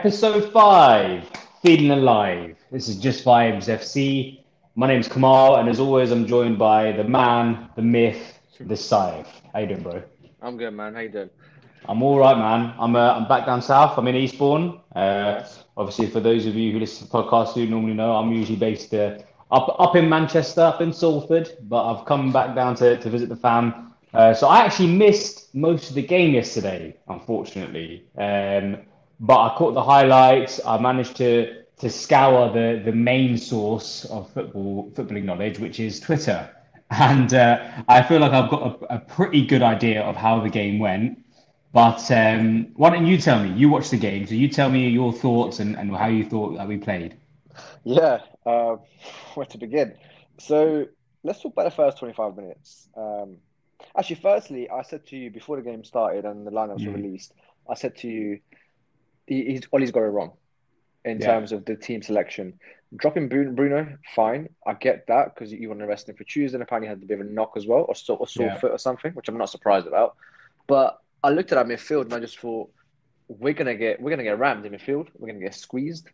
Episode 5 Feeling Alive. This is Just Vibes FC. My name's Kamal, and as always, I'm joined by the man, the myth, the Saif. How you doing, bro? I'm good, man. How you doing? I'm all right, man. I'm uh, I'm back down south. I'm in Eastbourne. Uh, obviously, for those of you who listen to the podcast who normally know, I'm usually based uh, up up in Manchester, up in Salford, but I've come back down to, to visit the fam. Uh, so I actually missed most of the game yesterday, unfortunately. Um, but I caught the highlights. I managed to to scour the the main source of football footballing knowledge, which is Twitter, and uh, I feel like I've got a, a, pretty good idea of how the game went. But um, why don't you tell me? You watched the game, so you tell me your thoughts and, and how you thought that we played. Yeah, uh, where to begin? So let's talk about the first 25 minutes. Um, actually, firstly, I said to you before the game started and the lineups mm. were released, I said to you, he's Ollie's got it wrong in yeah. terms of the team selection. Dropping Bruno, fine. I get that because you want to rest him for Tuesday. And apparently, he had a bit of a knock as well, or sort of sore yeah. foot or something, which I'm not surprised about. But I looked at our midfield and I just thought we're gonna get we're gonna get rammed in midfield. We're gonna get squeezed,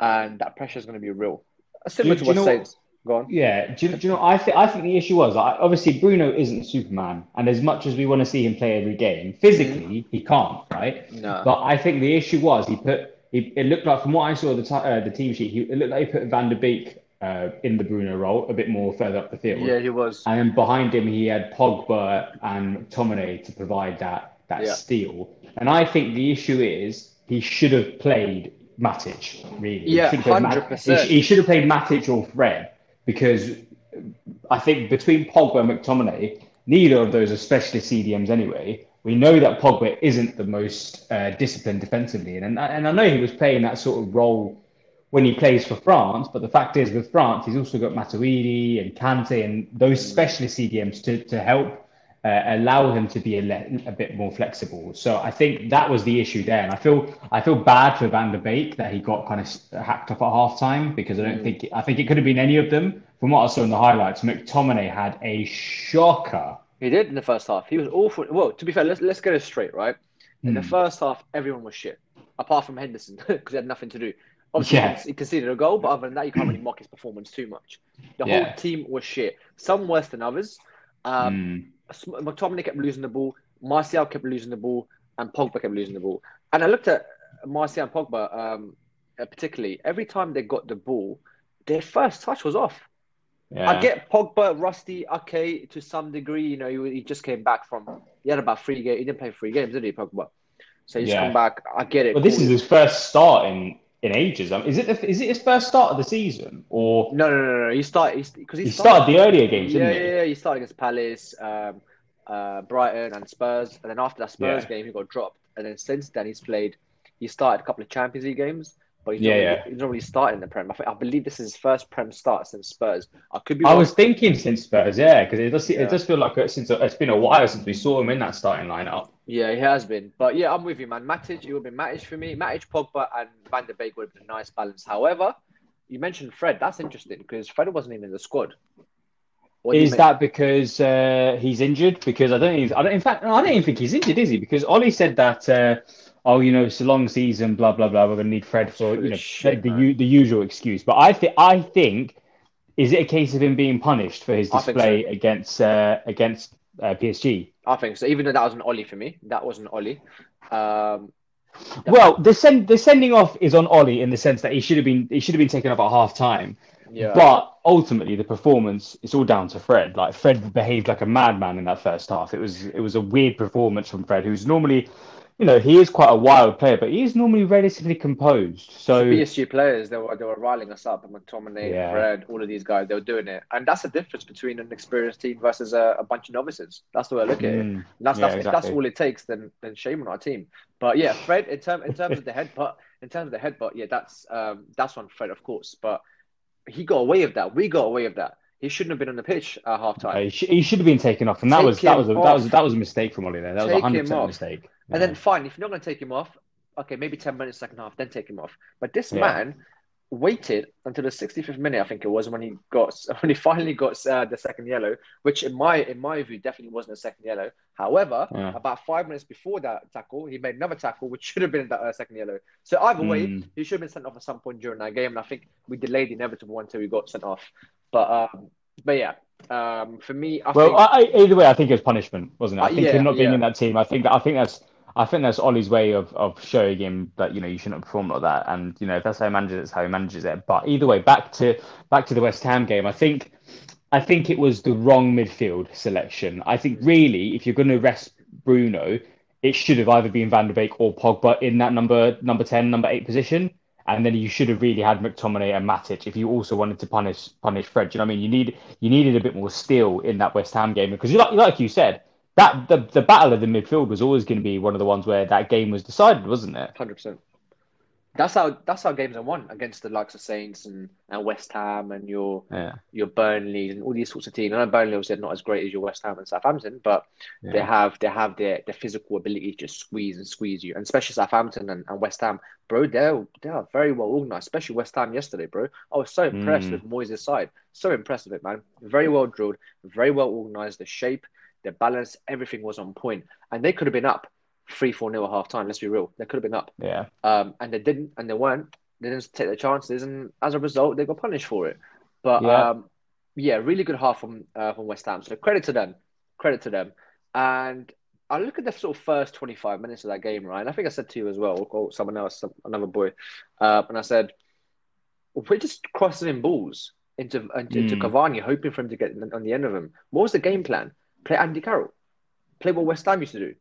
and that pressure is gonna be real. Similar to what Saints. Go on. Yeah. Do you, do you know? I think I think the issue was obviously Bruno isn't Superman, and as much as we want to see him play every game, physically mm. he can't, right? No. But I think the issue was he put. He, it looked like from what I saw the t- uh, the team sheet, he, it looked like he put Van der Beek uh, in the Bruno role, a bit more further up the field. Yeah, he was. And then behind him, he had Pogba and McTominay to provide that that yeah. steal. And I think the issue is he should have played Matic, really. Yeah, 100%. He, he, should have played Matic or Fred because I think between Pogba and McTominay, neither of those are specialist CDMs anyway. We know that Pogba isn't the most uh, disciplined defensively, and, and I know he was playing that sort of role when he plays for France. But the fact is, with France, he's also got Matuidi and Kante and those specialist CDMs to, to help uh, allow him to be a, le- a bit more flexible. So I think that was the issue there, and I feel I feel bad for Van der Beek that he got kind of hacked up at half time because I don't mm. think I think it could have been any of them. From what I saw in the highlights, McTominay had a shocker. He did in the first half. He was awful. Well, to be fair, let's let's get it straight, right? In mm. the first half, everyone was shit, apart from Henderson because he had nothing to do. Obviously, yeah. he conceded a goal, but other than that, you can't really mock his performance too much. The yeah. whole team was shit. Some worse than others. Um, mm. McTominay kept losing the ball, Martial kept losing the ball, and Pogba kept losing the ball. And I looked at Martial and Pogba um, uh, particularly. Every time they got the ball, their first touch was off. Yeah. I get Pogba rusty, okay, to some degree. You know, he, he, just came back from. He had about three games. He didn't play three games, did he, Pogba? So he's yeah. come back. I get it. Well, this is his first start in in ages. I mean, is it the, is it his first start of the season or no? No, no, no. He started because he, he, started, started the earlier games. Yeah, yeah, he? yeah. He started against Palace, um, uh, Brighton, and Spurs, and then after that Spurs yeah. game, he got dropped. And then since then, he's played. He started a couple of Champions League games, but he's yeah, not, yeah. he's not really starting the Prem. I, think, I, believe this is his first Prem start since Spurs. I could be. Wrong. I was thinking since Spurs, yeah, because it does it does feel like since it's been a while since we saw him in that starting lineup. Yeah, he has been. But yeah, I'm with you, man. Matic, it would have been Matic for me. Matic, Pogba, and Van der Beek would have been a nice balance. However, you mentioned Fred. That's interesting because Fred wasn't even in the squad. What is that because uh, he's injured? Because I don't, even, I don't. In fact, I don't even think he's injured, is he? Because Ollie said that. Uh, oh, you know, it's a long season, blah blah blah. We're going to need Fred for you know shit, the, the, the usual excuse. But I think I think is it a case of him being punished for his display so. against uh, against uh, PSG? I think so. Even though that wasn't Ollie for me, that wasn't Ollie. Um, well, the send the sending off is on Ollie in the sense that he should have been he should have been taken off at half time. Yeah. But ultimately, the performance it's all down to Fred. Like Fred behaved like a madman in that first half. It was it was a weird performance from Fred, who's normally you know, he is quite a wild player, but he is normally relatively composed. So PSG players, they were they were riling us up. McTominay, yeah. Fred, all of these guys, they were doing it, and that's the difference between an experienced team versus a, a bunch of novices. That's the way I look at it. Mm. that's yeah, that's, exactly. that's all it takes. Then then shame on our team. But yeah, Fred, in terms in terms of the headbutt, in terms of the headbutt, yeah, that's um that's on Fred, of course. But he got away with that. We got away with that. He shouldn't have been on the pitch at half time. he, sh- he, should have been taken off, and that Take was that was a, that was that was a mistake from Ollie there. That was a hundred percent mistake. And then fine, if you're not going to take him off, okay, maybe ten minutes second half, then take him off. But this yeah. man, waited until the 65th minute, I think it was, when he got when he finally got uh, the second yellow, which in my in my view definitely wasn't a second yellow. However, yeah. about five minutes before that tackle, he made another tackle, which should have been that uh, second yellow. So either way, mm. he should have been sent off at some point during that game, and I think we delayed the inevitable until he got sent off. But um, but yeah, um, for me, I well, think... I, either way, I think it was punishment, wasn't it? I uh, think yeah, him not being yeah. in that team. I think that I think that's I think that's Ollie's way of, of showing him that you know you shouldn't perform like that, and you know if that's how he manages it, it's how he manages it. But either way, back to back to the West Ham game. I think I think it was the wrong midfield selection. I think really, if you're going to rest Bruno, it should have either been Van der Beek or Pogba in that number number ten, number eight position, and then you should have really had McTominay and Matic if you also wanted to punish punish Fred. Do you know what I mean? You need you needed a bit more steel in that West Ham game because like like you said that the the battle of the midfield was always going to be one of the ones where that game was decided, wasn't it? Hundred percent. That's how that's how games are won against the likes of Saints and, and West Ham and your yeah. your Burnley and all these sorts of teams. I know Burnley obviously not as great as your West Ham and Southampton, but yeah. they have they have their, their physical ability to just squeeze and squeeze you. And especially Southampton and, and West Ham, bro, they're they are very well organized. Especially West Ham yesterday, bro. I was so impressed mm. with Moyes' side. So impressed with it, man. Very well drilled, very well organized. The shape, their balance, everything was on point, and they could have been up three, four nil at half time. Let's be real, they could have been up. Yeah. Um, and they didn't, and they weren't. They didn't take their chances, and as a result, they got punished for it. But yeah, um, yeah really good half from uh, from West Ham. So credit to them, credit to them. And I look at the sort of first twenty five minutes of that game, right? And I think I said to you as well, or someone else, some, another boy, uh, and I said, we're just crossing in balls into into, mm. Cavani, hoping for him to get on the end of him. What was the game plan? Play Andy Carroll. Play what West Ham used to do.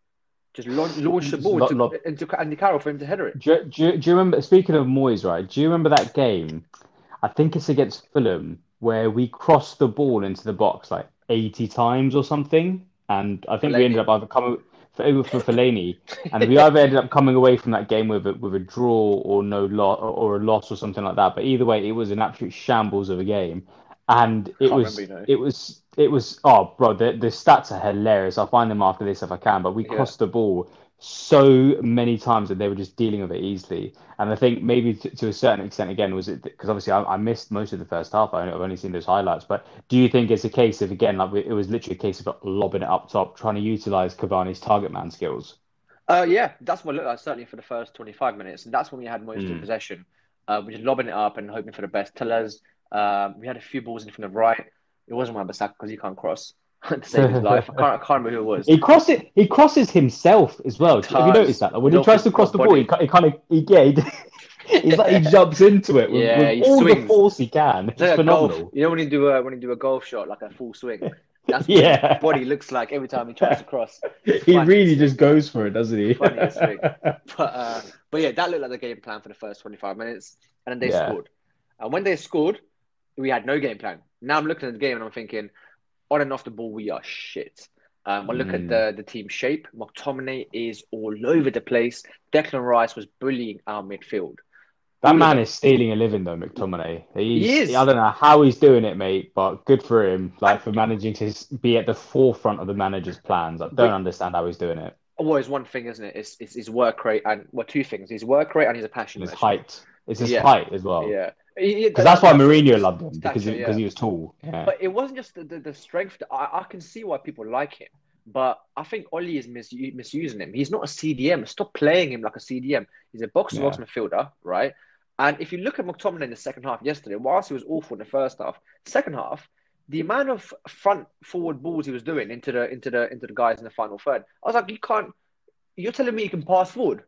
Just launch, launch the ball into, lot. into, Andy Carroll for him to header it. Do, do, do you remember, speaking of Moyes, right? Do you remember that game? I think it's against Fulham where we crossed the ball into the box like 80 times or something. And I think Fellaini. we ended up either coming for, for Fellaini, and we either ended up coming away from that game with a, with a draw or no loss or, or a loss or something like that. But either way, it was an absolute shambles of a game and it was it was it was oh bro the, the stats are hilarious. I'll find them after this if i can but we yeah. crossed the ball so many times that they were just dealing with it easily. And i think maybe to, to a certain extent again was it because obviously I, I, missed most of the first half. I've only seen those highlights. But do you think it's a case of again like it was literally a case of lobbing it up top trying to utilize cavani's target man skills? Uh, yeah that's what it looked like certainly for the first 25 minutes. And that's when we had most mm. of possession uh, we're just lobbing it up and hoping for the best. Telles um, we had a few balls in from the right. It wasn't Wan-Bissaka because he can't cross to save his life. I can't, I can't remember who it was. He crosses. He crosses himself as well. Have you noticed that? When he tries to cross the ball, he, he kind of he, yeah, he, he's like he jumps into it with, yeah, with all swings. the force he can. It's, like phenomenal. You know when you do a when you do a golf shot like a full swing. That's what yeah. his body looks like every time he tries to cross. he really just goes for it, doesn't he? Funniest thing. But uh, but yeah, that looked like the game plan for the first twenty five minutes, and then they yeah. scored. And when they scored, we had no game plan. Now I'm looking at the game and I'm thinking, on and off the ball, we are shit. Um, I look mm. at the the team shape. McTominay is all over the place. Declan Rice was bullying our midfield. That man is stealing a living though, McTominay. He's, he is. I don't know how he's doing it, mate, but good for him. Like for managing to be at the forefront of the manager's plans. I don't but, understand how he's doing it. Well, it's one thing, isn't it? It's, it's his work rate and well, two things: his work rate and his passion. His height. It's his yeah. height as well. Yeah. Because that's why Mourinho loved him because he, yeah. he was tall. Yeah. But it wasn't just the, the, the strength. I, I can see why people like him, but I think Ollie is mis- misusing him. He's not a CDM. Stop playing him like a CDM. He's a box to box midfielder, right? And if you look at McTominay in the second half yesterday, whilst he was awful in the first half, second half, the amount of front forward balls he was doing into the into the into the guys in the final third, I was like, you can't. You're telling me you can pass forward?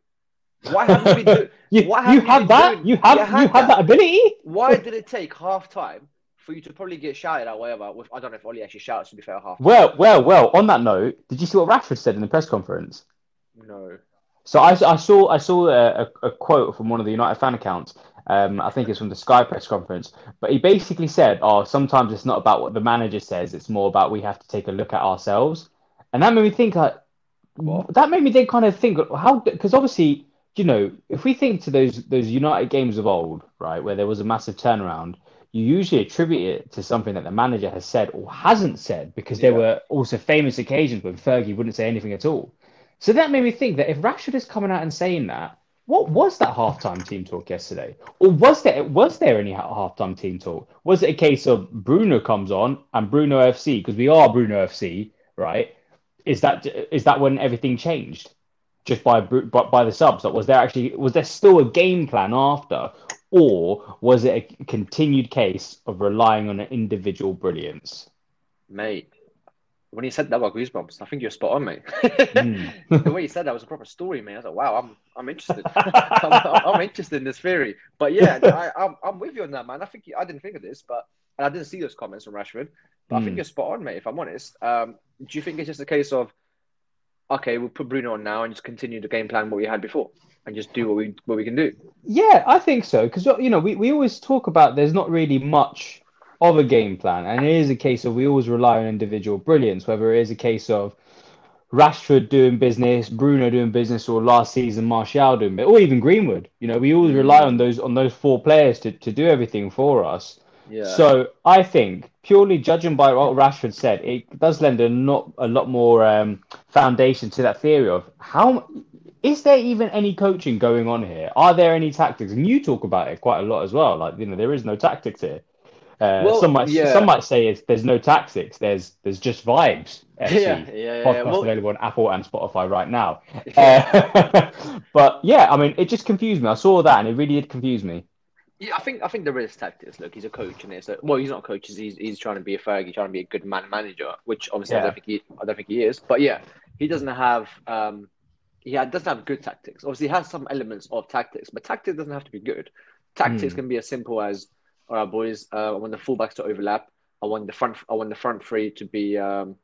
Why haven't we? Do, you, why you have that? Doing, you have you, you have that. that ability. why did it take half time for you to probably get shouted at whatever? With, I don't know if Ollie actually shouts to be fair half. Well, well, well. On that note, did you see what Rashford said in the press conference? No. So I, I saw I saw a, a, quote from one of the United fan accounts. Um, I think it's from the Sky press conference, but he basically said, "Oh, sometimes it's not about what the manager says; it's more about we have to take a look at ourselves." And that made me think like, what? that made me then kind of think how because obviously you know, if we think to those those United games of old, right, where there was a massive turnaround, you usually attribute it to something that the manager has said or hasn't said, because there were also famous occasions when Fergie wouldn't say anything at all. So that made me think that if Rashford is coming out and saying that, what was that halftime team talk yesterday? Or was there was there any halftime team talk? Was it a case of Bruno comes on and Bruno FC because we are Bruno FC, right? Is that is that when everything changed? Just by by, by the subs, like was there actually was there still a game plan after, or was it a continued case of relying on an individual brilliance? Mate, when he said that about goosebumps, I think you're spot on, mate. Mm. the way he said that was a proper story, man. I was like, wow, I'm I'm interested. I'm, I'm, interested in this theory. But yeah, I, I'm I'm with you on that, man. I think I didn't think of this, but I didn't see those comments from Rashford. But mm. I think mm. you're spot on, mate. If I'm honest, um, do you think it's just a case of okay, we'll put Bruno on now and just continue the game plan what we had before? and just do what we what we can do. Yeah, I think so because you know we, we always talk about there's not really much of a game plan. And it is a case of we always rely on individual brilliance, whether it is a case of Rashford doing business, Bruno doing business, or last season Martial doing it, or even Greenwood. You know, we always rely on those on those four players to, to do everything for us. Yeah. So I think purely judging by what Rashford said, it does lend a not a lot more um, foundation to that theory of how is there even any coaching going on here? Are there any tactics? And you talk about it quite a lot as well. Like you know, there is no tactics here. Uh, well, some might yeah. some might say it's, there's no tactics. There's there's just vibes. Actually. Yeah, yeah, yeah. Podcast well, available on Apple and Spotify right now. Uh, but yeah, I mean, it just confused me. I saw that and it really did confuse me. Yeah, I think I think there is tactics. Look, he's a coach, and it's a, well, he's not a coach. He's he's trying to be a Fergie, trying to be a good man manager, which obviously yeah. I don't think he I don't think he is. But yeah, he doesn't have um he doesn't have good tactics. Obviously, he has some elements of tactics, but tactics doesn't have to be good. Tactics mm. can be as simple as all right, boys. Uh, I want the fullbacks to overlap. I want the front. I want the front three to be um,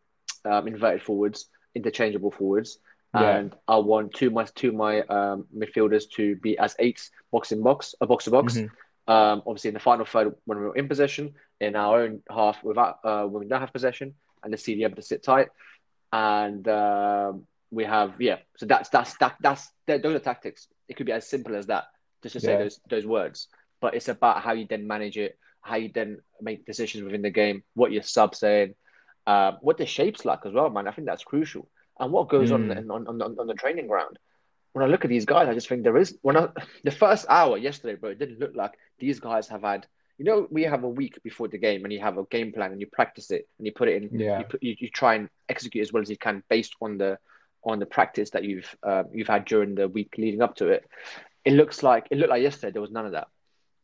um, inverted forwards, interchangeable forwards, yeah. and I want two my two my um, midfielders to be as eights, box in box, a box to box. Mm-hmm. Um, obviously, in the final third, when we're in possession, in our own half without uh, when we don't have possession, and the CD able to sit tight, and um, we have yeah. So that's that's that, that's those are tactics. It could be as simple as that, just to say yeah. those those words but it's about how you then manage it, how you then make decisions within the game, what your sub saying, uh, what the shape's like as well, man. I think that's crucial. And what goes mm. on, on, on on the training ground. When I look at these guys, I just think there is when I, the first hour yesterday, bro, it didn't look like these guys have had. You know, we have a week before the game, and you have a game plan, and you practice it, and you put it in. Yeah. You, put, you, you try and execute as well as you can based on the on the practice that you've uh, you've had during the week leading up to it. It looks like it looked like yesterday there was none of that.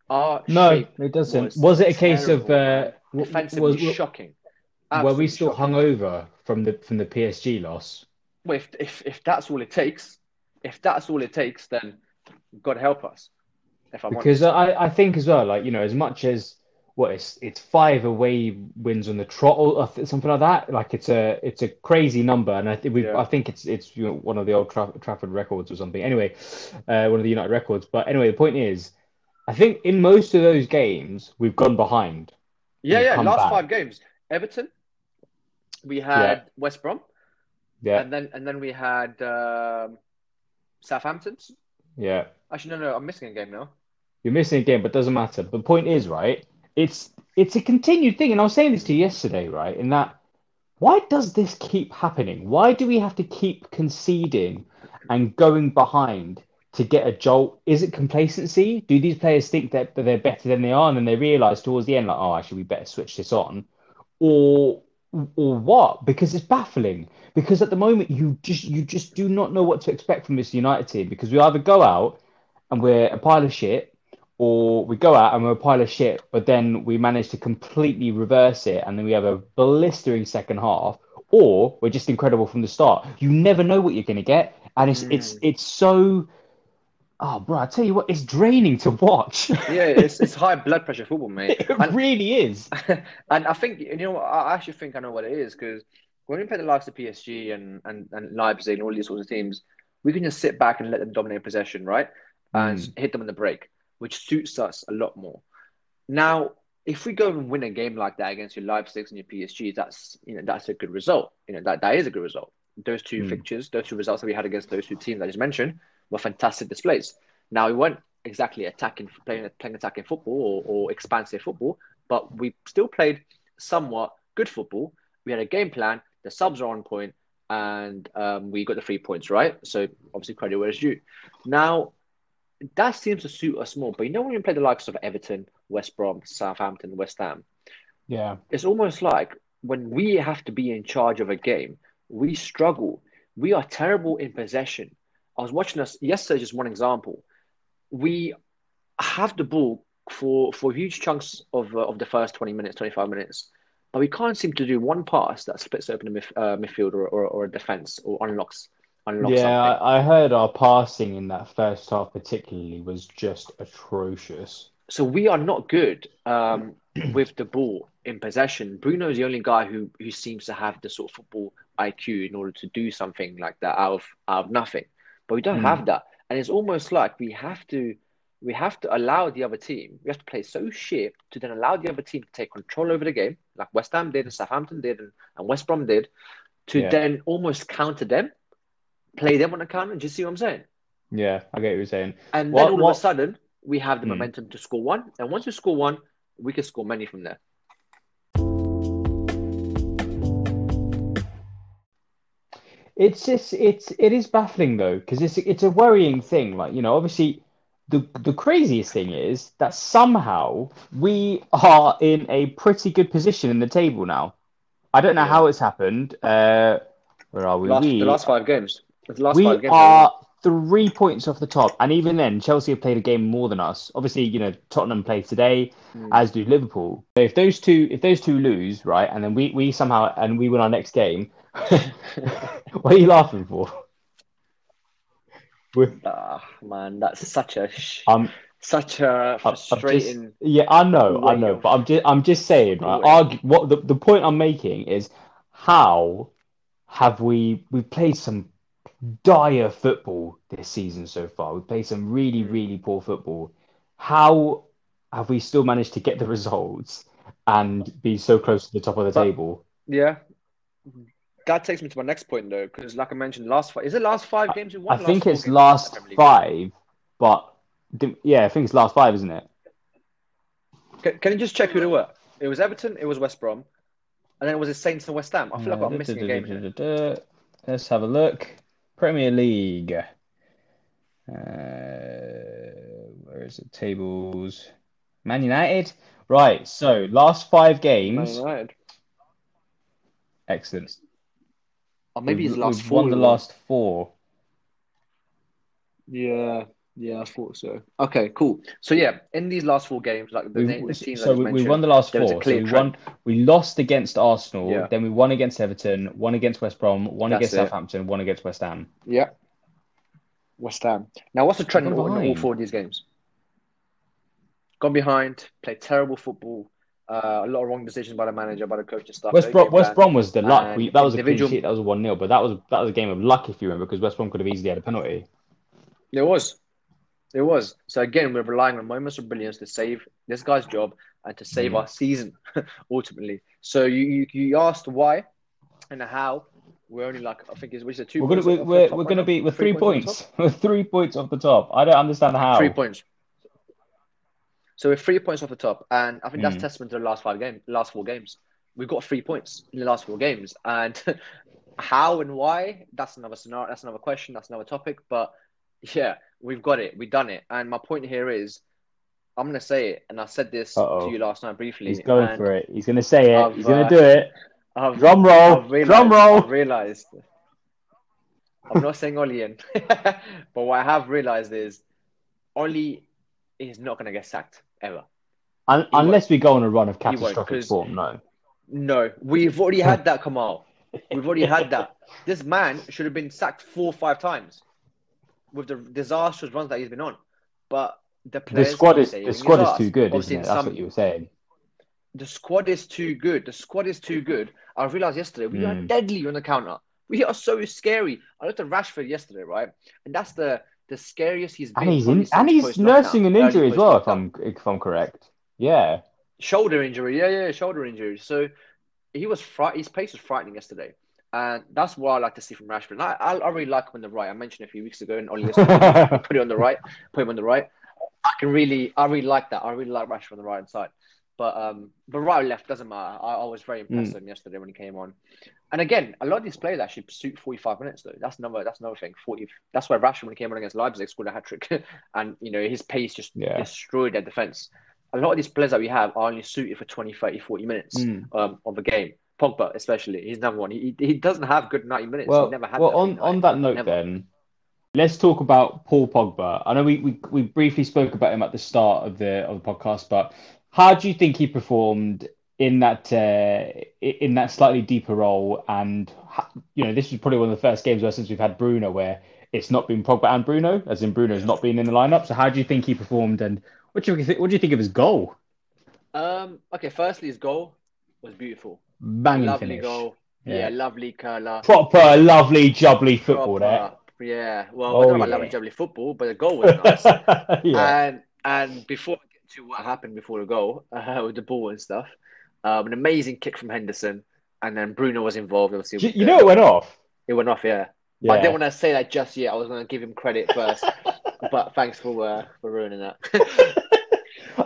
Our no, it doesn't. Was, was it a case of uh, defensively was, shocking? Absolutely were we still shocking. hung over from the from the PSG loss? Well, if, if if that's all it takes, if that's all it takes, then God help us. If I because I, I think as well, like you know, as much as what it's it's five away wins on the trot or something like that. Like it's a it's a crazy number, and I think we yeah. I think it's it's you know, one of the old Tra- Trafford records or something. Anyway, uh, one of the United records. But anyway, the point is I think in most of those games we've gone behind. Yeah, yeah. Last back. five games, Everton. We had yeah. West Brom. Yeah. And then and then we had um, Southampton. Yeah. Actually, no, no. I'm missing a game now. You're missing a game, but doesn't matter. The point is, right? It's it's a continued thing, and I was saying this to you yesterday, right? In that, why does this keep happening? Why do we have to keep conceding and going behind? to get a jolt? Is it complacency? Do these players think that, that they're better than they are, and then they realise towards the end, like, oh, actually, we better switch this on, or or what? Because it's baffling. Because at the moment, you just you just do not know what to expect from this United team. Because we either go out and we're a pile of shit, or we go out and we're a pile of shit, but then we manage to completely reverse it, and then we have a blistering second half, or we're just incredible from the start. You never know what you're going to get, and it's mm. it's it's so Oh, bro, I tell you what, it's draining to watch. yeah, it's, it's high blood pressure football, mate. It and, really is. and I think, you know, I actually think I know what it is because when we play the likes of PSG and, and, and Leipzig and all these sorts of teams, we can just sit back and let them dominate possession, right? And mm. hit them in the break, which suits us a lot more. Now, if we go and win a game like that against your Leipzig and your PSG, that's you know that's a good result. You know that that is a good result. Those two mm. fixtures, those two results that we had against those two teams I just mentioned, were fantastic displays. Now we weren't exactly attacking, playing, playing attacking football or, or expansive football, but we still played somewhat good football. We had a game plan. The subs are on point, and um, we got the three points right. So obviously credit where it's due. Now, that seems to suit us more. But you know when you play the likes of Everton, West Brom, Southampton, West Ham, Yeah. it's almost like when we have to be in charge of a game, we struggle. We are terrible in possession. I was watching us yesterday, just one example. We have the ball for for huge chunks of uh, of the first 20 minutes, 25 minutes, but we can't seem to do one pass that splits open a mid, uh, midfield or, or, or a defense or unlocks unlocks Yeah, something. I, I heard our passing in that first half particularly was just atrocious. So we are not good um, with the ball in possession. Bruno is the only guy who who seems to have the sort of football IQ in order to do something like that out of out of nothing. But we don't Mm. have that, and it's almost like we have to we have to allow the other team. We have to play so shit to then allow the other team to take control over the game, like West Ham did, and Southampton did, and, and West Brom did, to Yeah. then almost counter them, play them on the counter. Do you see what I'm saying? Yeah, I get what you're saying. And What- then all what- of a sudden, we have the Hmm. momentum to score one. And once you score one, we can score many from there. It's just it's it is baffling though because it's it's a worrying thing. Like you know, obviously, the the craziest thing is that somehow we are in a pretty good position in the table now. I don't know Yeah. how it's happened. Uh, where are we? Last, we the last five games. The last we five games. are three points off the top, and even then, Chelsea have played a game more than us. Obviously, you know Tottenham played today, Hmm. as do Liverpool. So if those two, if those two lose, right, and then we we somehow and we win our next game, what are you laughing for? We're- Ah, man, that's such a sh- Um, such a I'm just- frustrating. yeah, I know, I know, but I'm just I'm just saying, right? Argue, what the, the point I'm making is how have we we played some dire football this season so far. We played some really, Mm. really poor football. How have we still managed to get the results and be so close to the top of the But- table? Yeah. That takes me to my next point, though, because like I mentioned, last five is it last five games we won? I think it's games we won in the last five, but yeah, I think it's last five, isn't it? Can, can you just check who they were? It was Everton, it was West Brom, and then it was the Saints and West Ham. I feel like I'm missing a game here. Let's have a look. Premier League. Uh, where is it? Tables. Man United. Right. So last five Man games. United. Excellent. Or maybe We've- last we've four. won the last four. Yeah, yeah, I thought so. Okay, cool. So yeah, in these last four games, like the, teams so we, we won the last there was a four. So we won. We lost against Arsenal. Yeah. Then we won against Everton. Won against West Brom. Won That's against it. Southampton. Won against West Ham. Yeah. West Ham. Now, what's the trend in all, in all four of these games? Gone behind, played terrible football, uh, a lot of wrong decisions by the manager, by the coach and stuff. West Brom. West. Brom was the luck. and We, that was a clean sheet. That was one 0 But that was that was a game of luck, if you remember, because West Brom could have easily had a penalty. It was. It was. So again, we're relying on moments of brilliance to save this guy's job and to save Mm. our season, ultimately. So you, you you asked why and how. We're only like I think it's which is two. We're gonna points we're, we're, we're gonna be with three the points. top? We're three points off the top. I don't understand how. Three points. So we're three points off the top, and I think that's Mm. testament to the last five games, last four games. We've got three points in the last four games, and how and why? That's another scenario. That's another question. That's another topic. But yeah, we've got it. We've done it. And my point here is, I'm gonna say it, and I said this Uh-oh. to you last night briefly. He's going for it. He's gonna say it. I've, He's gonna uh, do it. I've, Drum roll. I've realized, Drum roll. I've realized. I'm not saying Oli in, but what I have realized is Oli is not gonna get sacked ever. Un- unless we go on a run of won't, catastrophic form, no. No, we've already had that, Kamal. We've already had that. This man should have been sacked four or five times with the disastrous runs that he's been on. But the The squad is the squad is too good, isn't it? That's some- what you were saying. The squad is too good. The squad is too good. I realized yesterday we are Mm. deadly on the counter. We are so scary. I looked at Rashford yesterday, right? And that's the the scariest he's been. And he's in, and he's nursing an injury as well, if. I'm if I'm correct. Yeah. shoulder injury. Yeah, yeah, shoulder injury. So he was fright. His pace was frightening yesterday, and that's what I like to see from Rashford. And I, I, I really like him on the right. I mentioned a few weeks ago, and only put it on the right, put him on the right. I can really, I really like that. I really like Rashford on the right hand side. But um, but right or left doesn't matter. I, I was very impressed with him yesterday when he came on. And again, a lot of these players actually suit 45 minutes though. That's another that's another thing. 40 that's why Rashford when he came on against Leipzig scored a hat trick, and you know his pace just Yeah. destroyed their defense. A lot of these players that we have are only suited for 20, 30, 40 minutes Mm. um, of a game. Pogba, especially, he's number one. He, he doesn't have good 90 minutes. Well, he never had well on, on that note, Never. then, let's talk about Paul Pogba. I know we, we, we briefly spoke about him at the start of the of the podcast, but how do you think he performed in that uh, in that slightly deeper role? And you know, this was probably one of the first games where since we've had Bruno, where it's not been Pogba and Bruno, as in Bruno's not been in the lineup. So how do you think he performed? And what do you think? What do you think of his goal? Um, okay, firstly, his goal was beautiful. Banging lovely finish. goal. Yeah. Yeah, lovely curler. Proper, lovely, jubbly football Proper- Yeah, well, Oh, I don't about yeah. lovely jubbly football, but the goal was nice. yeah. And and before to what happened before the goal uh, with the ball and stuff, um, an amazing kick from Henderson, and then Bruno was involved. Obviously, You, you know it went off. it went off. Yeah, Yeah. but I didn't want to say that just yet. I was going to give him credit first, but thanks for uh, for ruining that.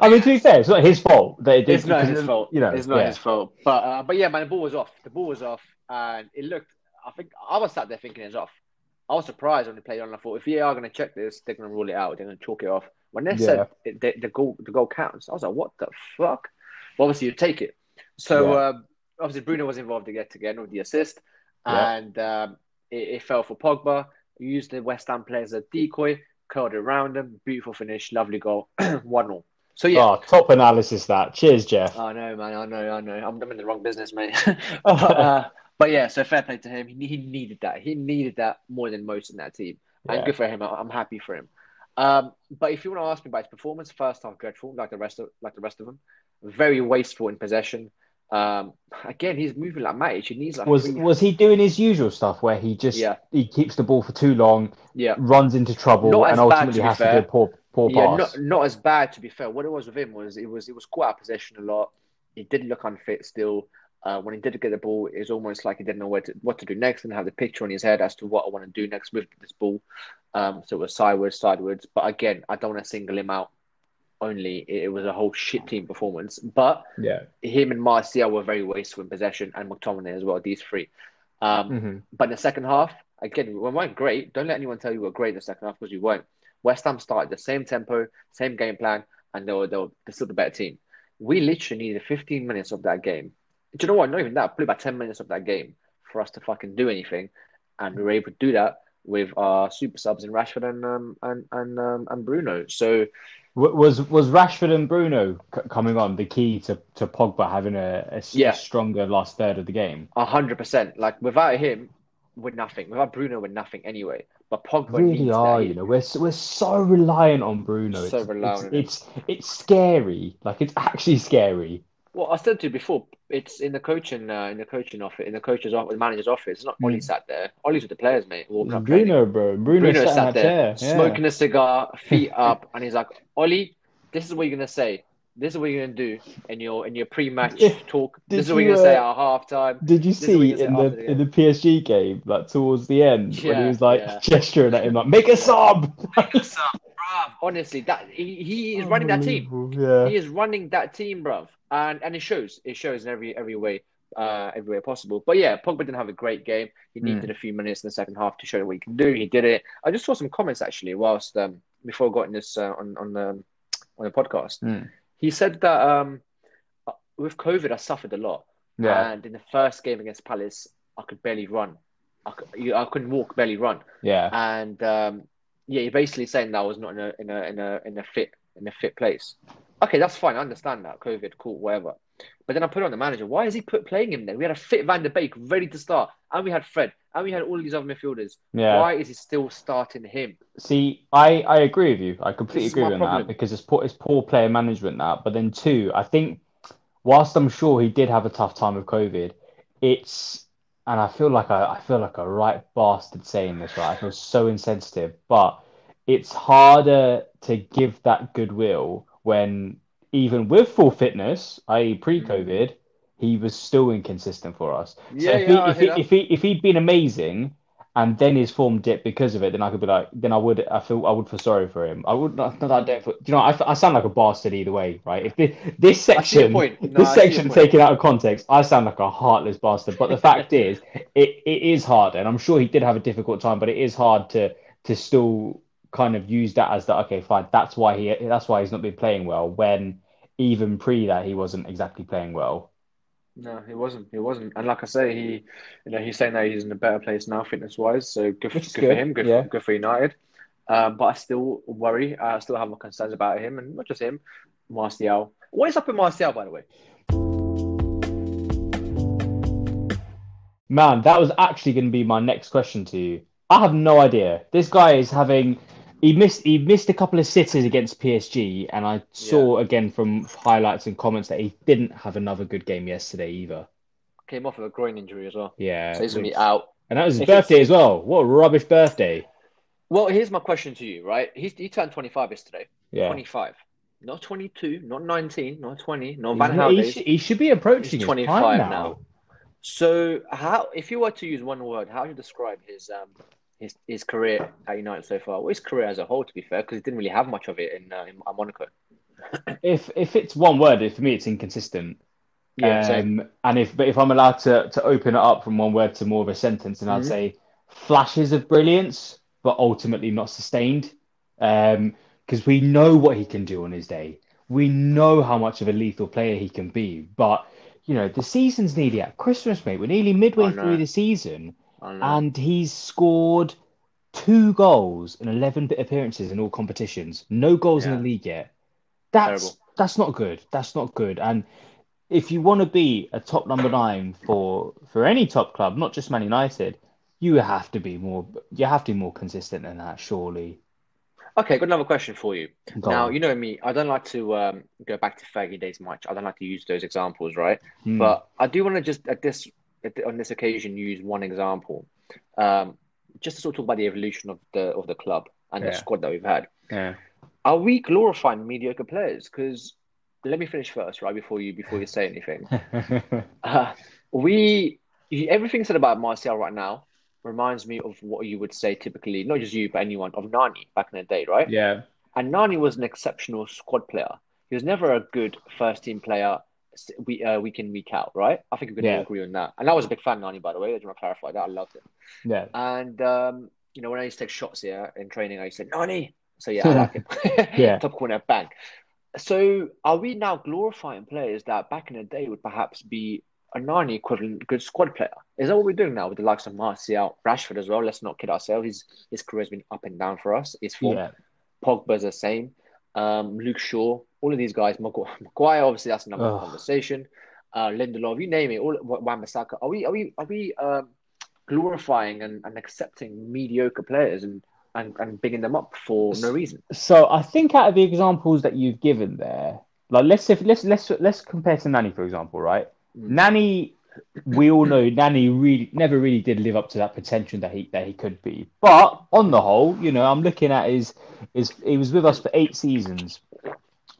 I mean, to be fair, it's not his fault that it did. it's not his fault. You know, it's not yeah. his fault. But uh, but yeah, man, the ball was off. The ball was off, and it looked. I think I was sat there thinking it's off. I was surprised when they played on. I thought if they are going to check this, they're going to rule it out. They're going to chalk it off. When they Yeah. said the, the goal, the goal counts. I was like, what the fuck? Well, obviously you take it. So Yeah. um, obviously Bruno was involved again again with the assist, Yeah. and um, it, it fell for Pogba. He used the West Ham players as a decoy, curled around him. Beautiful finish, lovely goal, one 0 So yeah, Oh, top analysis that. Cheers, Jeff. I know, man. I know. I know. I'm, I'm in the wrong business, mate. but, uh, but yeah, so fair play to him. He, he needed that. He needed that more than most in that team, and Yeah. good for him. I'm happy for him. Um, but if you want to ask me about his performance, first half dreadful, like the rest of like the rest of them. Very wasteful in possession. Um, again, he's moving like Matic. He needs like Was three- was he doing his usual stuff where he just Yeah. he keeps the ball for too long, yeah. runs into trouble, Not and bad, ultimately to has to do a poor poor Yeah, pass? not not as bad to be fair. What it was with him was it was it was caught out possession a lot. He did look unfit still. Uh, when he did get the ball, it was almost like he didn't know where to, what to do next and have the picture on his head as to what I want to do next with this ball. Um, so it was sideways, sideways. But again, I don't want to single him out. Only it, was a whole shit team performance. But Yeah. him and Martial were very wasteful in possession, and McTominay as well. These three. Um, Mhm. but in the second half, again, we weren't great. Don't let anyone tell you we were great in the second half because we weren't. West Ham started the same tempo, same game plan, and they were, they were they're still the better team. We literally needed 15 minutes of that game. Do you know what? Not even that. Probably about 10 minutes of that game for us to fucking do anything, and we were able to do that with our super subs in Rashford and um, and and um, and Bruno. So Was was Rashford and Bruno c- coming on the key to, to Pogba having a Yeah. stronger last third of the game? a hundred percent. Like without him, we're nothing. Without Bruno, we're nothing anyway. But Pogba really are, you know. We're we're so reliant on Bruno. So it's, reliant it's, it's it's scary. Like it's actually scary. Well, I said to you before, it's in the coaching, uh, in the coaching office, in the coach's office, the manager's office. It's not Ollie Mm. sat there. Ollie's with the players, mate. Walking It's up training. Bruno, bro. Bruno, Bruno sat sat there. Yeah. smoking a cigar, feet up, and he's like, "Ollie, this is what you're gonna say. This is what you're gonna do in your in your pre-match talk. Did This is what you, you're gonna say uh, at halftime." Did you This see in the the in the PSG game, like towards the end, when he was like yeah. gesturing at him, like "Make a sub." Honestly, that he, he is running that team. Unbelievable, He is running that team, bruv. And and it shows. It shows in every every way, uh, every way possible. But yeah, Pogba didn't have a great game. He needed Mm. a few minutes in the second half to show what he can do. He did it. I just saw some comments actually whilst um before I got in this uh, on on the on the podcast. Mm. He said that um uh, with COVID, I suffered a lot. Yeah. And in the first game against Palace, I could barely run. I, could, I couldn't walk, barely run. Yeah. And um, yeah, you're basically saying that I was not in a in a in a in a fit in a fit place. Okay, that's fine. I understand that. COVID, cool, whatever. But then I put on the manager. Why is he put playing him then? We had a fit Van der Beek ready to start, and we had Fred, and we had all these other midfielders. Yeah. Why is he still starting him? See, I, I agree with you. I completely agree with problem. that because it's poor, it's poor player management that. But then two, I think whilst I'm sure he did have a tough time with COVID, it's and I feel like I, I feel like a right bastard saying this, right? I feel so insensitive, but it's harder to give that goodwill when even with full fitness, i.e. pre-COVID, he was still inconsistent for us. So Yeah, if yeah, he, if, he, if, he, if he'd been amazing and then his form dipped because of it, then I could be like, then I would, I feel, I would feel sorry for him. I would not, not that I don't. Feel, you know, I, I sound like a bastard either way, right? If this, this section, no, this section taken out of context, I sound like a heartless bastard. But the fact is, it, it is hard, and I'm sure he did have a difficult time, but it is hard to to still kind of use that as the Okay, fine, that's why he, that's why he's not been playing well. When even pre that, he wasn't exactly playing well. No, he wasn't. He wasn't. And like I say, he, you know, he's saying that he's in a better place now, fitness wise. So good, good, good, for him. Good, yeah. good for United. Um, but I still worry. I still have my concerns about him, and not just him. Martial. What is up with Martial, by the way? Man, that was actually going to be my next question to you. I have no idea. This guy is having he missed he missed a couple of sitters against PSG, and I saw yeah. again from highlights and comments that he didn't have another good game yesterday either. Came off of a groin injury as well. Yeah, so he's gonna be out. And that was his if birthday as well. What a rubbish birthday! Well, here's my question to you, right? He's, he turned 25 yesterday. Yeah, 25, not 22, not 19, not 20, not Van Gaal. He, he, should be approaching 25 now. now. So, how if you were to use one word, how would you describe his um, his his career at United so far. Well, his career as a whole, to be fair, because he didn't really have much of it in, uh, in Monaco. if if it's one word, for me, it's inconsistent. Yeah, um, and if but if I'm allowed to to open it up from one word to more of a sentence, then I'd mm-hmm. say flashes of brilliance, but ultimately not sustained. Because um, we know what he can do on his day. We know how much of a lethal player he can be. But you know, the season's nearly at Christmas, mate. We're nearly midway through the season and he's scored two goals in 11 appearances in all competitions. No goals yeah. in the league yet. That's Terrible. that's not good. That's not good. And if you want to be a top number nine for for any top club, not just Man United, you have to be more. You have to be more consistent than that, surely. Okay, got another question for you. Go now, on. you know me, I don't like to um, go back to Fergie days much. I don't like to use those examples, right? Mm. But I do want to just at this on this occasion use one example, um, just to sort of talk about the evolution of the of the club and yeah. the squad that we've had. Yeah. Are we glorifying mediocre players? Because let me finish first, right before you before you say anything. uh, we everything said about Martial right now reminds me of what you would say typically, not just you but anyone of Nani back in the day, right? Yeah. And Nani was an exceptional squad player. He was never a good first team player week, uh, week in, week out, right? I think we can yeah. all agree on that. And I was a big fan of Nani, by the way. I just want to clarify that. I loved him. Yeah. And, um, you know, when I used to take shots here in training, I used to say, Nani. So, yeah, I like him. yeah. Top corner, bang. So, are we now glorifying players that back in the day would perhaps be a Nani equivalent good squad player? Is that what we're doing now with the likes of Martial, Rashford as well? Let's not kid ourselves. His, his career has been up and down for us. His form. Yeah. Pogba's the same. Um, Luke Shaw, all of these guys, Maguire, obviously that's another oh. conversation. Uh, Lindelof, you name it, all Wan-Bissaka. Are we are we are we um, glorifying and, and accepting mediocre players and, and and bigging them up for no reason? So I think out of the examples that you've given there, like let's if let's let's let's compare to Nani for example, right? Mm. Nani we all know Nani really never really did live up to that potential that he that he could be. But on the whole, you know, I'm looking at his his he was with us for eight seasons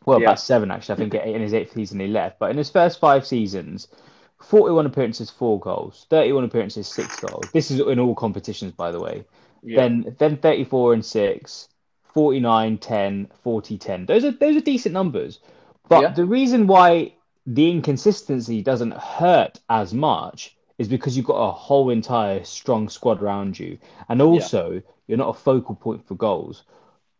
well, yeah. about seven actually. I think in his eighth season he left. But in his first five seasons, 41 appearances, four goals. 31 appearances, six goals. This is in all competitions, by the way. Yeah. Then then 34 and six, 49, 10, 40, 10. Those are those are decent numbers. But yeah. the reason why the inconsistency doesn't hurt as much is because you've got a whole entire strong squad around you, and also you're not a focal point for goals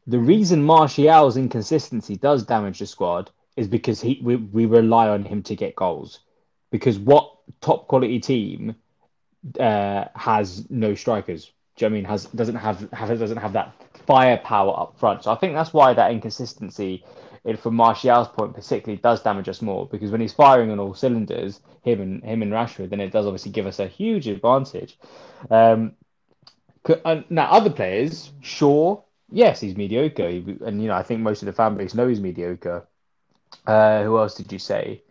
the reason Martial's inconsistency does damage the squad is because he we, we rely on him to get goals. Because what top quality team uh, has no strikers? Do you know I mean has doesn't have, have doesn't have that firepower up front? So I think that's why that inconsistency, from Martial's point particularly, does damage us more. Because when he's firing on all cylinders, him and him and Rashford, then it does obviously give us a huge advantage. Um, now other players, sure, yes, he's mediocre, and you know I think most of the fan base know he's mediocre. Uh, who else did you say?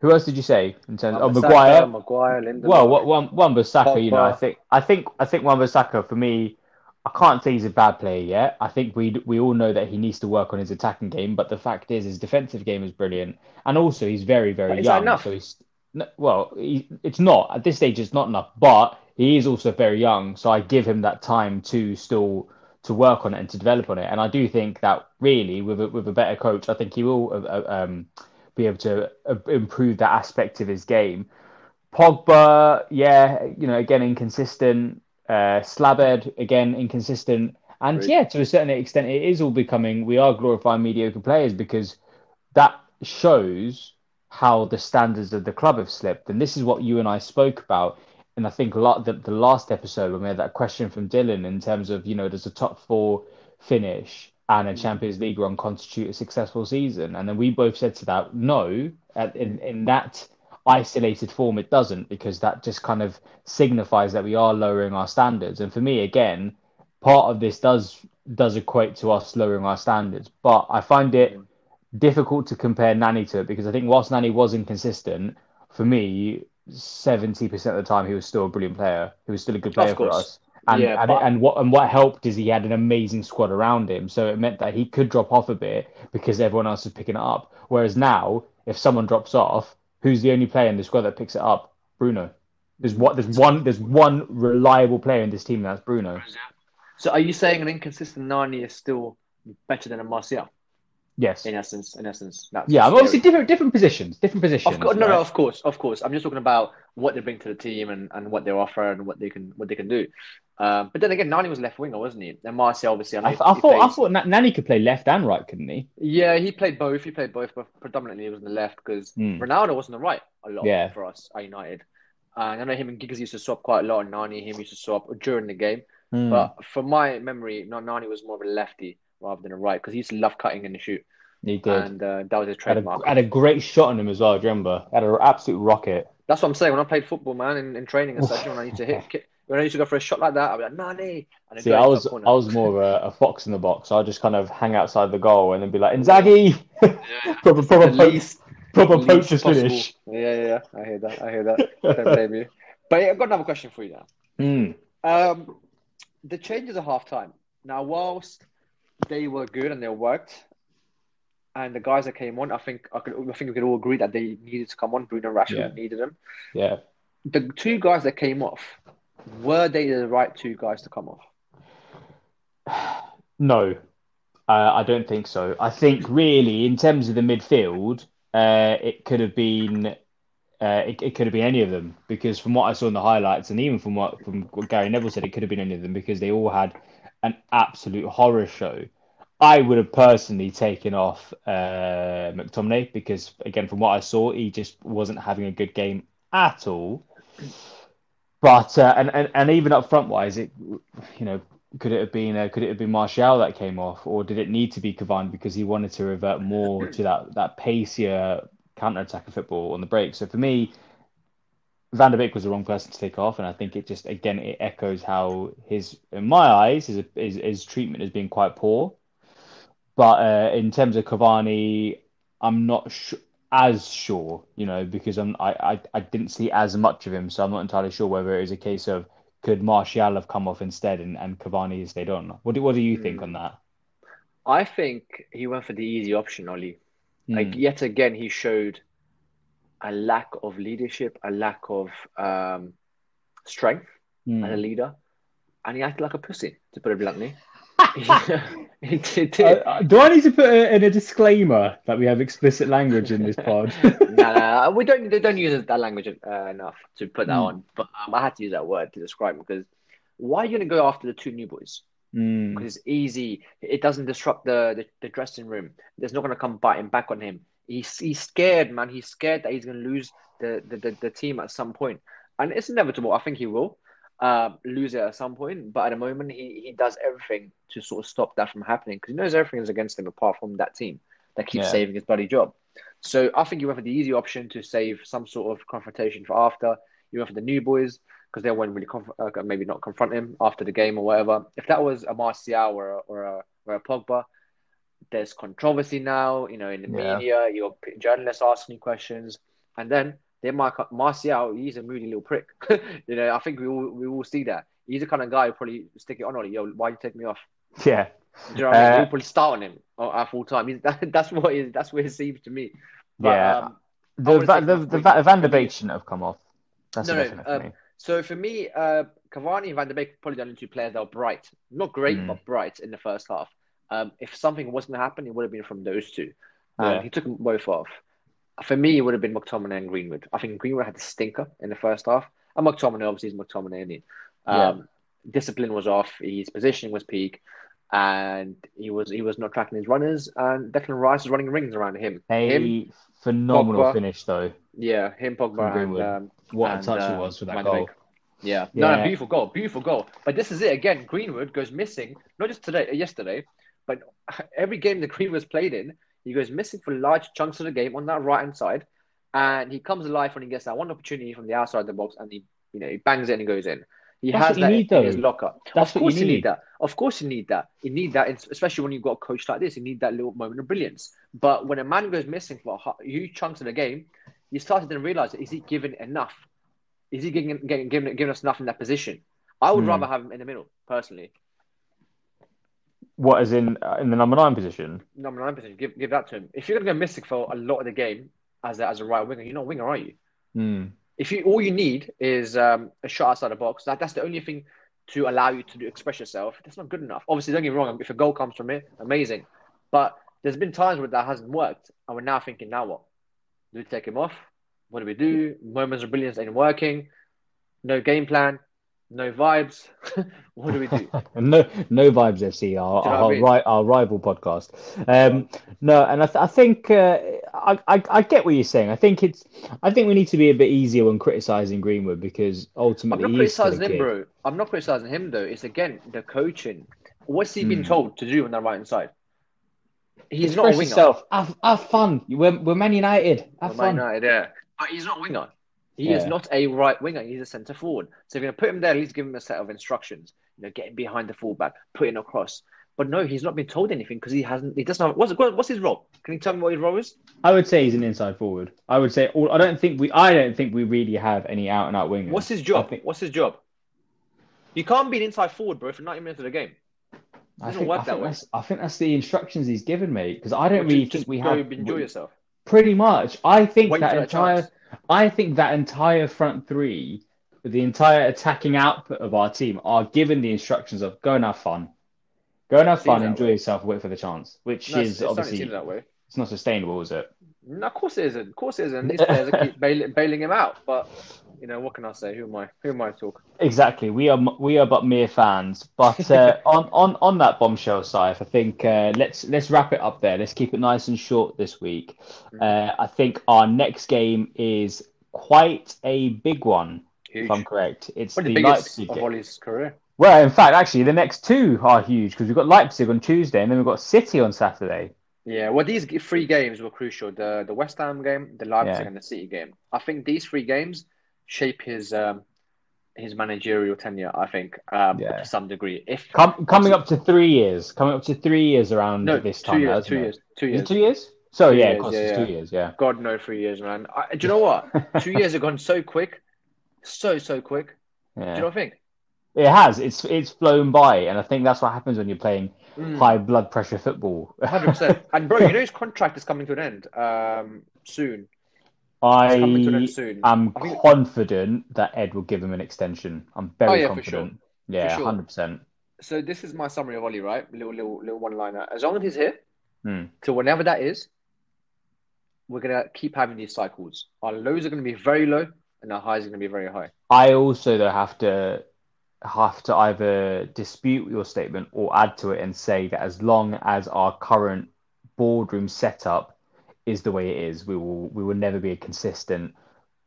Who else did you say in terms? of Maguire, Maguire, Lindelof. Well, one one Bissaka, you know, I think I think I think Wan Bissaka for me. I can't say he's a bad player yet. I think we we all know that he needs to work on his attacking game, but the fact is, his defensive game is brilliant, and also he's very very young. So he's well, he, it's not at this stage. It's not enough, but he is also very young, so I give him that time to still to work on it and to develop on it. And I do think that really, with a, with a better coach, I think he will uh, uh um, be able to uh, improve that aspect of his game. Pogba, yeah, you know, again inconsistent. Uh, again inconsistent. And Great. yeah, to a certain extent, it is all becoming we are glorifying mediocre players because that shows how the standards of the club have slipped. And this is what you and I spoke about. And I think a lot the, the last episode when we had that question from Dylan in terms of, you know, does a top four finish and a mm. Champions League run constitute a successful season? And then we both said to that, no, at, in, in that isolated form, it doesn't, because that just kind of signifies that we are lowering our standards. And for me, again, part of this does does equate to us lowering our standards. But I find it difficult to compare Nani to it because I think whilst Nani was inconsistent, for me, seventy percent of the time he was still a brilliant player. He was still a good player for us. And, yeah, and, but... and what and what helped is he had an amazing squad around him, so it meant that he could drop off a bit because everyone else was picking it up. Whereas now, if someone drops off, who's the only player in the squad that picks it up? Bruno. There's what there's one there's one reliable player in this team, and that's Bruno. So are you saying an inconsistent Nani is still better than a Martial? Yes. In essence, in essence. That's yeah, obviously different different positions. Different positions. Of course, no, right? no, of course, of course. I'm just talking about what they bring to the team and, and what they offer and what they can what they can do. Um, but then again, Nani was left winger, wasn't he? And Martial, obviously, I, I, I thought plays... I thought Nani could play left and right, couldn't he? Yeah, he played both. He played both, but predominantly he was on the left because mm. Ronaldo was on the right a lot yeah. for us at United. And I know him and Giggs used to swap quite a lot, and Nani him used to swap during the game. Mm. But from my memory, Nani was more of a lefty rather than a right because he used to love cutting in the shoot. He did, and uh, that was his trademark. Had a, had a, great shot on him as well. Do you remember? Had an absolute rocket. That's what I'm saying. When I played football, man, in, in training and such, when I used to hit, when I used to go for a shot like that, I'd be like, Nani. And See, I was I was more of a, a, fox in the box. So I just kind of hang outside the goal and then be like, Inzaghi, yeah. proper proper least, proper poacher's finish. Yeah, yeah, yeah, I hear that. I hear that. Don't blame you. But yeah, I've got another question for you now. Mm. Um, the changes at half time. Now, whilst they were good and they worked, and the guys that came on, I think I, could, I think we could all agree that they needed to come on. Bruno Rashford yeah. needed them. Yeah. The two guys that came off, were they the right two guys to come off? No, uh, I don't think so. I think really, in terms of the midfield, uh, it could have been uh, it, it, could have been any of them because from what I saw in the highlights and even from what from what Gary Neville said, it could have been any of them because they all had an absolute horror show. I would have personally taken off uh, McTominay because again, from what I saw, he just wasn't having a good game at all. But uh, and, and and even up front wise, it you know could it have been uh, could it have been Martial that came off, or did it need to be Cavani because he wanted to revert more to that that pacier counter attack of football on the break. So for me, Van de Beek was the wrong person to take off, and I think it just again it echoes how his, in my eyes, his his, his treatment has been quite poor. But uh, in terms of Cavani, I'm not sh- as sure, you know, because I'm I, I I didn't see as much of him, so I'm not entirely sure whether it is a case of could Martial have come off instead and, and Cavani stayed on. What do what do you think on that? I think he went for the easy option, Ole. Mm. Like yet again, he showed a lack of leadership, a lack of um, strength mm. as a leader, and he acted like a pussy, to put it bluntly. Uh, do I need to put in a disclaimer that we have explicit language in this pod? no, no, we don't. They don't use that language uh, enough to put that mm. on. But um, I had to use that word to describe him because why are you going to go after the two new boys? Mm. because it's easy. It doesn't disrupt the, the, the dressing room. There's not going to come biting back on him. He's, he's scared, man. He's scared that he's going to lose the, the, the, the, team at some. And it's inevitable. I think he will uh, lose it at some point. But at the moment, he, he does everything to sort of stop that from happening because he knows everything is against him apart from that team that keeps yeah. saving his bloody job. So I think you went for the easy option to save some sort of confrontation for after. You went for the new boys because they won't really conf- uh, maybe not confront him after the game or whatever. If that was a Martial or a, or a, or a Pogba, there's controversy now. You know, in the yeah. media, your journalists asking questions, and then they might Martial. He's a moody little prick. you know, I think we all we all see that. He's the kind of guy who probably stick it on on Yo, why you take me off? Yeah. You know what uh, I mean? We'll probably start on him at full time. He's, that, that's what is that's what it seems to me. But, yeah. Um, the, the, the, the Van de Beek shouldn't have come off. That's no, no, um, So for me, uh, Cavani and Van de Beek probably the only two players that were bright. Not great, Mm. but bright in the first half. Um, if something was going to happen, it would have been from those two. Um, Yeah. He took them both off. For me, it would have been McTominay and Greenwood. I think Greenwood had the stinker in the first half. And McTominay, obviously, is McTominay. Isn't? Um, Discipline was off. His positioning was peak. And he was he was not tracking his runners. And Declan Rice was running rings around him. A Him, phenomenal Pogba. finish, though. yeah, him, Pogba, and Greenwood. um, What and, a touch uh, it was for that goal. Beek. Yeah. No, no, beautiful goal, beautiful goal. But this is it again. Greenwood goes missing, not just today, yesterday, but every game that was played in, he goes missing for large chunks of the game on that right hand side, and he comes alive when he gets that one opportunity from the outside of the box, and he, you know, he bangs it and goes in. He That's has that need, in his locker. That's of what course you you need need. that. Of course you need that. You need that, especially when you've got a coach like this. You need that little moment of brilliance. But when a man goes missing for huge chunks of the game, you started to then realize: is he given enough? Is he giving, getting, giving, giving us enough in that position? I would Hmm. rather have him in the middle, personally. What is in uh, in the number nine position? Number nine position, give give that to him. If you're gonna go missing for a lot of the game as a, as a right winger, you're not a winger, are you? Hmm. If you all you need is um, a shot outside the box, that, that's the only thing to allow you to do, express yourself. That's not good enough. Obviously, don't get me wrong. If a goal comes from it, amazing. But there's been times where that hasn't worked, and we're now thinking, now what? Do we take him off? What do we do? Moments of brilliance ain't working. No game plan. No vibes. what do we do? no, no vibes FC, our, Do you know our, I mean? ri- our rival podcast. Um, no, and I, th- I think uh, I, I, I get what you're saying. I think it's I think we need to be a bit easier when criticizing Greenwood because ultimately I'm not he is still a criticizing him, kid. bro. I'm not criticizing him though. It's again the coaching. What's he been Hmm. told to do on that right hand side? He's not a winger. yourself. Have, have fun. We're, we're Man United. Have Man fun. United, yeah. But he's not a winger. He is not a right winger. He's a centre forward. So if you're going to put him there, at least give him a set of instructions. You know, getting behind the fullback, putting across. But no, he's not been told anything because he hasn't. He doesn't. Have, what's what's his role? Can you tell me what his role is? I would say he's an inside forward. I would say all, I don't think we I don't think we really have any out and out wingers. What's his job? think- What's his job? You can't be an inside forward, bro, for 90 minutes of the game. I think, I that think I think that's the instructions he's given me because I don't really just we have enjoy yourself. Pretty much. I think Wait that entire chance. I think that entire front three, the entire attacking output of our team are given the instructions of go and have fun. Go and have fun, enjoy way. yourself, wait for the chance, which No, is it's obviously that way. it's not sustainable, is it? No, of course it isn't. Of course it isn't. These players are keep bailing, bailing him out. But you know, what can I say? Who am I? Who am I to talk? Exactly. We are we are but mere fans. But uh, on on on that bombshell side, I think uh, let's let's wrap it up there. Let's keep it nice and short this week. Uh, I think our next game is quite a big one, Huge. if I'm correct. It's the the biggest Leipzig of. Ole's career. Well, in fact, actually, the next two are huge because we've got Leipzig on Tuesday and then we've got City on Saturday. Yeah, well, these three games were crucial. The the West Ham game, the Leipzig, Yeah. and the City game. I think these three games shape his um his managerial tenure. I think um Yeah. to some degree. If Com- coming up to three years. Coming up to three years around no, this two time. now, years, two it? years, two years. it two years? Two yeah, years, of course, yeah, it's yeah. two years. Yeah. God no, three years, man. I, do you know what? two years have gone so quick, so so quick. Yeah. Do you know what I think? It has. It's it's flown by, and I think that's what happens when you're playing Mm. high blood pressure football. Hundred percent. And bro, you know his contract is coming to an end um soon. It's coming to an I am I confident that Ed will give him an extension. I'm very Oh, yeah, confident. Yeah, For sure. hundred percent. So this is my summary of Ole, right? Little little little one liner. As long as he's here, Hmm. to whenever that is, we're gonna keep having these cycles. Our lows are gonna be very low, and our highs are gonna be very high. I also though have to have to either dispute your statement or add to it and say that as long as our current boardroom setup is the way it is, we will we will never be a consistent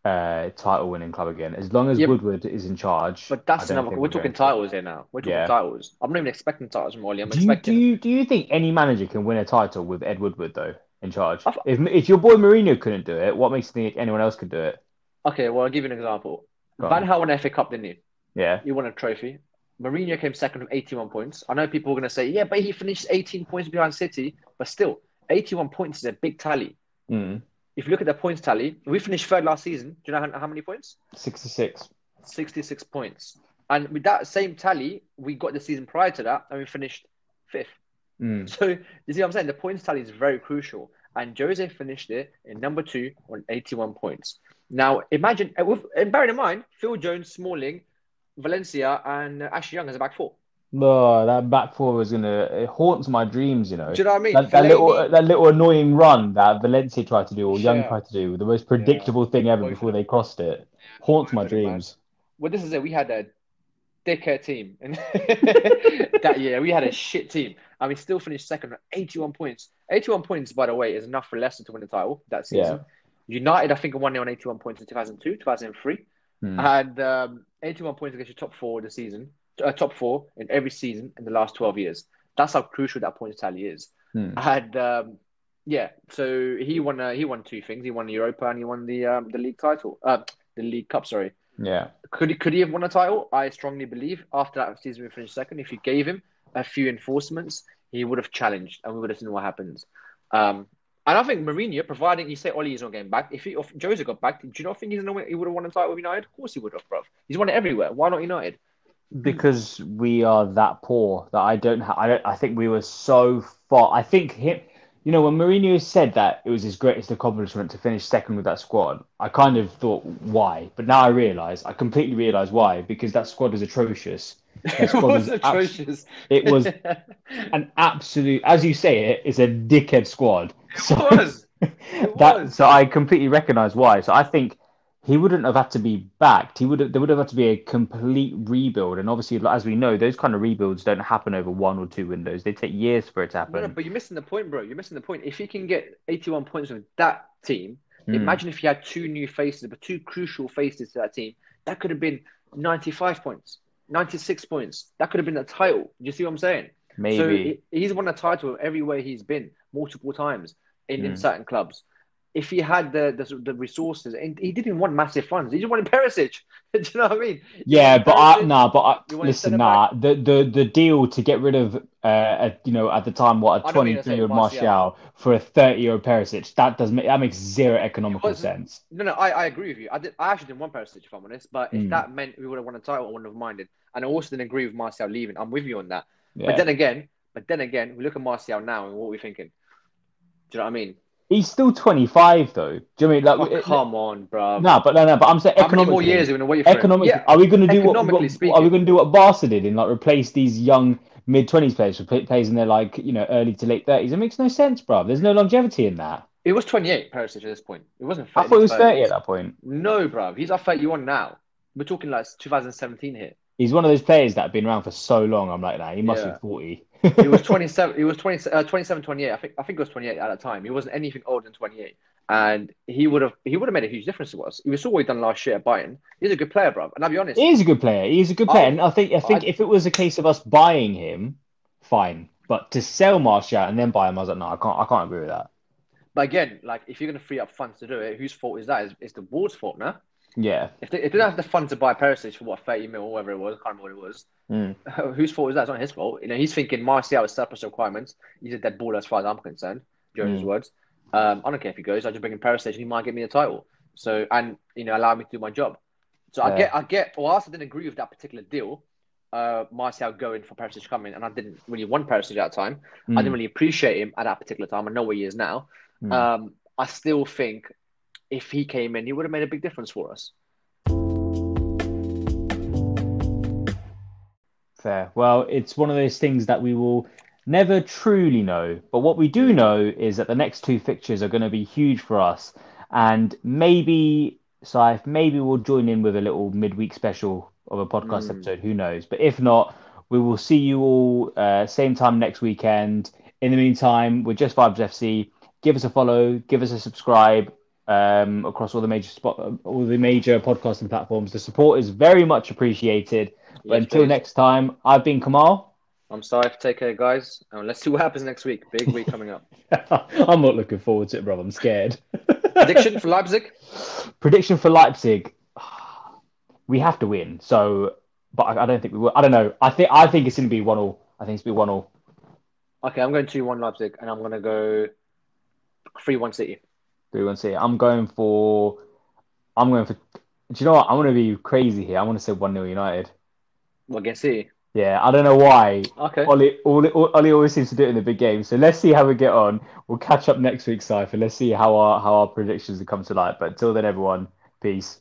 uh, title winning club again. As long as Yeah, Woodward is in charge. But that's another. We're we're talking titles here now. We're talking Yeah. titles. I'm not even expecting titles from Ole. I'm Do you, do you do you think any manager can win a title with Ed Woodward though in charge? I th- If if your boy Mourinho couldn't do it, what makes you think anyone else could do it? Okay, well I'll give you an example. Go Van. Gaal won FA Cup, didn't he? Yeah, He won a trophy. Mourinho came second with 81 points. I know people are going to say, yeah, but he finished 18 points behind City. But still, 81 points is a big tally. mm. If you look at the points tally, we finished third last season. Do you know how, how many points? sixty-six. 66 points. And with that same tally, we got the season prior to that and we finished fifth. Mm. So you see what I'm saying? The points tally is very crucial. And Jose finished it in number two on 81 points. Now, imagine, uh, with, and bearing in mind, Phil Jones, Smalling, Valencia, and uh, Ashley Young as a back four. No, that back four was gonna it haunts my dreams. You know, Do you know what I mean? that, that little that little annoying run that Valencia tried to do or Young Yeah. tried to do, the most predictable thing ever Both before of they crossed it, haunts my of dreams. Well, this is it. We had a dickhead team and that year. We had a shit team. I mean, still finished second with 81 points. 81 points, by the way, is enough for Leicester to win the title that season. United, I think, won there on 81 points in 2002, 2003. Hmm. And um, 81 points against your top four this season, uh, top four in every season in the last 12 years. That's how crucial that points tally is. Hmm. And um, yeah, so he won. Uh, he won two things. He won Europa and he won the um, the league title. Uh, the league cup. Sorry. Yeah, Could he could he have won a title? I strongly believe after that season we finished second. If you gave him a few enforcements, he would have challenged and we would have seen what happens. Um, and I think Mourinho, providing you say Ole is not getting back, if he if Jose got back, do you not think he's gonna win, he would have won a title with United? Of course he would have, bro. He's won it everywhere. Why not United? Because we are that poor that I don't have. I don't. I think we were so far. I think him. You know, when Mourinho said that it was his greatest accomplishment to finish second with that squad, I kind of thought why, but now I realise. I completely realise why because that squad is atrocious. That It squad was abs- atrocious. it was an absolute, as you say it's a dickhead squad. So It was. It that was. so I completely recognise why. So I think he wouldn't have had to be backed. He would have, there would have had to be a complete rebuild. And obviously, as we know, those kind of rebuilds don't happen over one or two windows. They take years for it to happen. no, but you're missing the point, bro. You're missing the point. If he can get 81 points with that team, Mm. imagine if he had two new faces, but two crucial faces to that team. That could have been 95 points, 96 points. That could have been a title. You see what I'm saying? Maybe. So he- he's won a title everywhere he's been multiple times in, in Mm. certain clubs. If he had the, the the resources, and he didn't want massive funds, he just wanted Perisic. Do you know what I mean? Yeah, but I, Perisic. nah, but I, You want to listen, nah, the, the the deal to get rid of, uh, a, you know, at the time, what a know 23 year old Martial. For a 30 year old Perisic, that does make that makes zero economical wasn't- sense. No, no, I, I agree with you. I did. I actually didn't want Perisic, if I'm honest. But if Mm. that meant we would have won a title, I wouldn't have minded. And I also didn't agree with Martial leaving. I'm with you on that. Yeah. But then again, but then again, we look at Martial now and what we're thinking. Do you know what I mean? He's still 25 though. Do you know what I mean like? Oh, it- come on, bro. No, but no, no. But I'm saying How many more years are we going to wait for? Economically, Yeah, are we going to do what, what speaking. are we going to do what Barca did and like replace these young mid twenties players with play- players in their like you know early to late thirties? It makes no sense, bro. There's no longevity in that. it was 28, Perisic, at this point. It wasn't 30. I thought it was 30 at that point. No, bro. He's at 31 now. We're talking like 2017 here. He's one of those players that have been around for so long. I'm like, nah, he must Yeah. be 40. He was 27. He was 20, uh, 27, 28. I think. I think it was 28 at the time. He wasn't anything older than 28, and he would have. He would have made a huge difference to us. We saw what he done last year at Bayern. He's a good player, bro. And I'll be honest. He is a good player. He's a good player. Oh, and I think I think I- if it was a case of us buying him, fine. But to sell Martial and then buy him, I was like, no, I can't. I can't agree with that. But again, like if you're going to free up funds to do it, whose fault is that? It's, it's the board's fault, no? Yeah. If they, if they don't have the funds to buy Perisic for what 30 mil or whatever it was, I can't remember what it was. Mm. Whose fault is that? It's not his fault. You know, he's thinking Martial is surplus requirements. He's a dead baller as far as I'm concerned. Jones' Mm. words. Um, I don't care if he goes. I just bring in Perisic and he might get me a title. So and you know allow me to do my job. So I get I get. Whilst I didn't agree with that particular deal, uh, Martial going for Perisic coming, and I didn't really want Perisic at that time. I Mm. didn't really appreciate him at that particular time. I know where he is now. Mm. Um, I still think if he came in, he would have made a big difference for us. Fair. Well, it's one of those things that we will never truly know. But what we do know is that the next two fixtures are going to be huge for us. And maybe, Saif, maybe we'll join in with a little midweek special of a podcast Mm. episode. Who knows? But if not, we will see you all uh, same time next weekend. In the meantime, we're Just Vibes FC. Give us a follow, give us a subscribe um, across all the major spot, all the major podcasting platforms. The support is very much appreciated. But until please. next time, I've been Kamal. I'm sorry. Take care, guys. And let's see what happens next week. Big week coming up. I'm not looking forward to it, bro. I'm scared. Prediction for Leipzig? Prediction for Leipzig. We have to win. So, but I, I don't think we will. I don't know. I think I think it's going to be one all. I think it's going to be one all. Okay, I'm going 2 1 Leipzig, and I'm going to go 3 1 City. Want to see? I'm going for. I'm going for. Do you know what? I'm going to be crazy here. I'm going to say one 0 United. Well, against City. Yeah, I don't know why. Okay. Ole, Ole, Ole always seems to do it in the big game. So let's see how we get on. We'll catch up next week, Cypher. Let's see how our how our predictions have come to light. But until then, everyone, Peace.